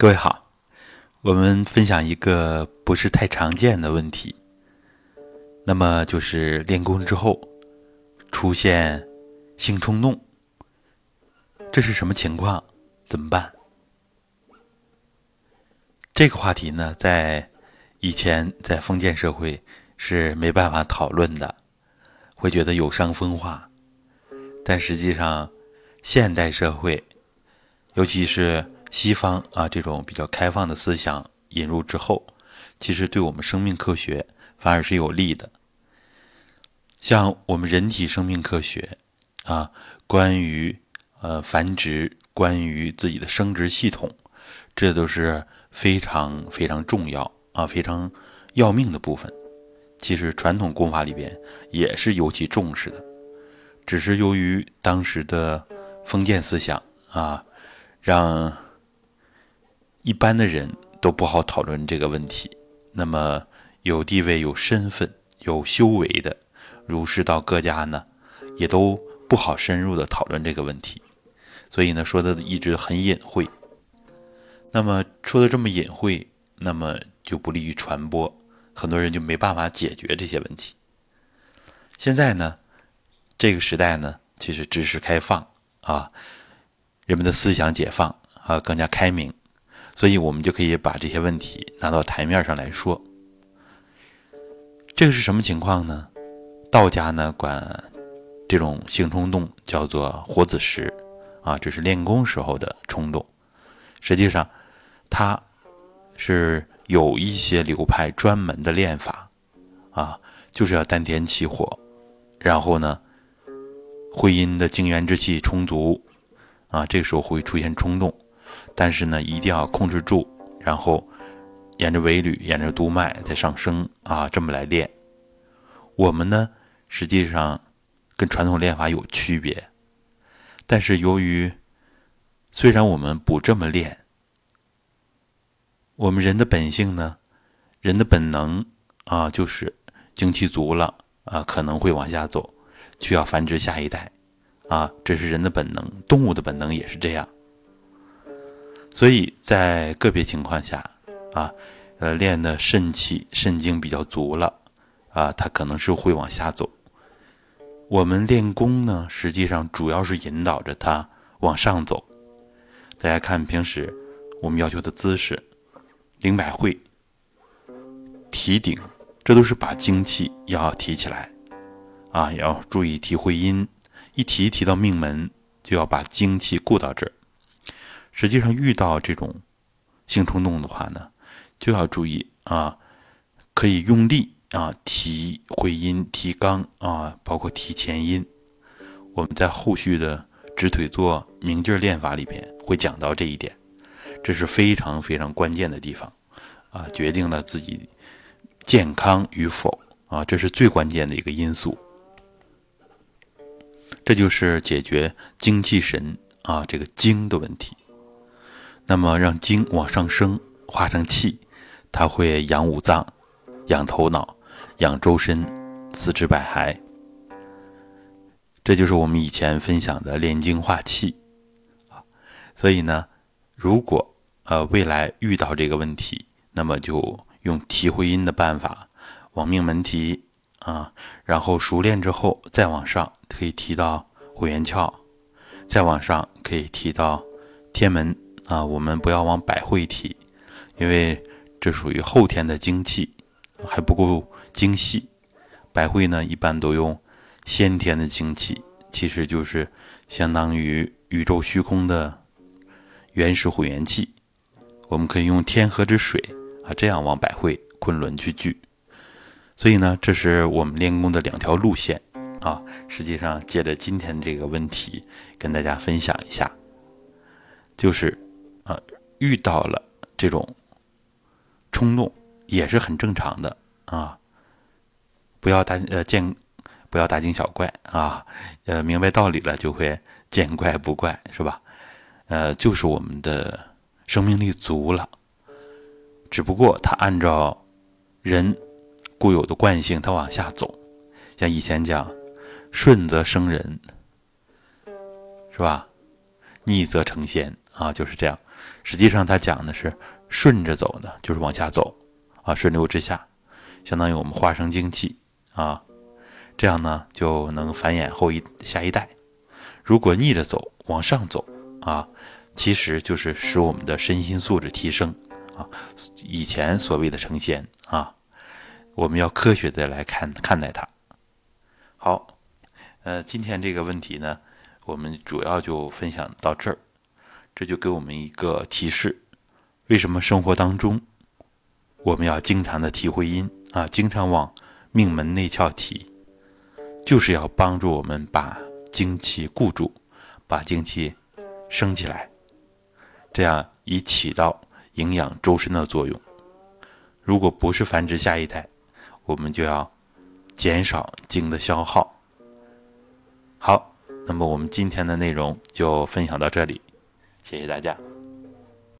各位好，我们分享一个不是太常见的问题，那么就是练功之后出现性冲动，这是什么情况？怎么办？这个话题呢，在以前在封建社会是没办法讨论的，会觉得有伤风化，但实际上现代社会，尤其是。西方啊，这种比较开放的思想引入之后，其实对我们生命科学反而是有利的。像我们人体生命科学啊，关于呃繁殖，关于自己的生殖系统，这都是非常非常重要啊，非常要命的部分。其实传统功法里边也是尤其重视的，只是由于当时的封建思想啊，让一般的人都不好讨论这个问题，那么有地位、有身份、有修为的儒释道各家呢，也都不好深入的讨论这个问题，所以呢，说的一直很隐晦。那么说的这么隐晦，那么就不利于传播，很多人就没办法解决这些问题。现在呢，这个时代呢，其实知识开放啊，人们的思想解放啊，更加开明。所以，我们就可以把这些问题拿到台面上来说。这个是什么情况呢？道家呢管这种性冲动叫做火子时，啊，这是练功时候的冲动。实际上，它是有一些流派专门的练法，啊，就是要丹田起火，然后呢，会阴的精元之气充足，啊，这时候会出现冲动。但是呢，一定要控制住，然后沿着尾闾，沿着督脉再上升啊，这么来练。我们呢，实际上跟传统练法有区别，但是由于虽然我们不这么练，我们人的本性呢，人的本能啊，就是精气足了啊，可能会往下走，需要繁殖下一代啊，这是人的本能，动物的本能也是这样。所以在个别情况下，啊，呃，练的肾气、肾精比较足了，啊，它可能是会往下走。我们练功呢，实际上主要是引导着它往上走。大家看平时我们要求的姿势，灵百会、提顶，这都是把精气要提起来，啊，要注意提会阴，一提提到命门，就要把精气固到这儿。实际上遇到这种性冲动的话呢，就要注意啊，可以用力啊提会阴、提肛啊，包括提前阴。我们在后续的直腿坐明劲练法里边会讲到这一点，这是非常非常关键的地方啊，决定了自己健康与否啊，这是最关键的一个因素。这就是解决精气神啊这个精的问题。那么让精往上升，化成气，它会养五脏，养头脑，养周身，四肢百骸。这就是我们以前分享的炼精化气啊。所以呢，如果呃未来遇到这个问题，那么就用提会阴的办法往命门提啊，然后熟练之后再往上可以提到会元窍，再往上可以提到天门。啊，我们不要往百会提，因为这属于后天的精气，还不够精细。百会呢，一般都用先天的精气，其实就是相当于宇宙虚空的原始混元气。我们可以用天河之水啊，这样往百会、昆仑去聚。所以呢，这是我们练功的两条路线啊。实际上，借着今天这个问题，跟大家分享一下，就是。啊，遇到了这种冲动也是很正常的啊，不要大呃见，不要大惊小怪啊，呃明白道理了就会见怪不怪是吧？呃，就是我们的生命力足了，只不过它按照人固有的惯性，它往下走，像以前讲顺则生人，是吧？逆则成仙啊，就是这样。实际上它讲的是顺着走的，就是往下走啊，顺流直下，相当于我们化生精气啊，这样呢就能繁衍后一下一代。如果逆着走，往上走啊，其实就是使我们的身心素质提升啊。以前所谓的成仙啊，我们要科学的来看看待它。好，呃，今天这个问题呢，我们主要就分享到这儿。这就给我们一个提示：为什么生活当中我们要经常的提会阴啊，经常往命门内窍提，就是要帮助我们把。精气固住，把精气升起来，这样以起到营养周身的作用。如果不是繁殖下一代，我们就要减少精的消耗。好，那么我们今天的内容就分享到这里，谢谢大家。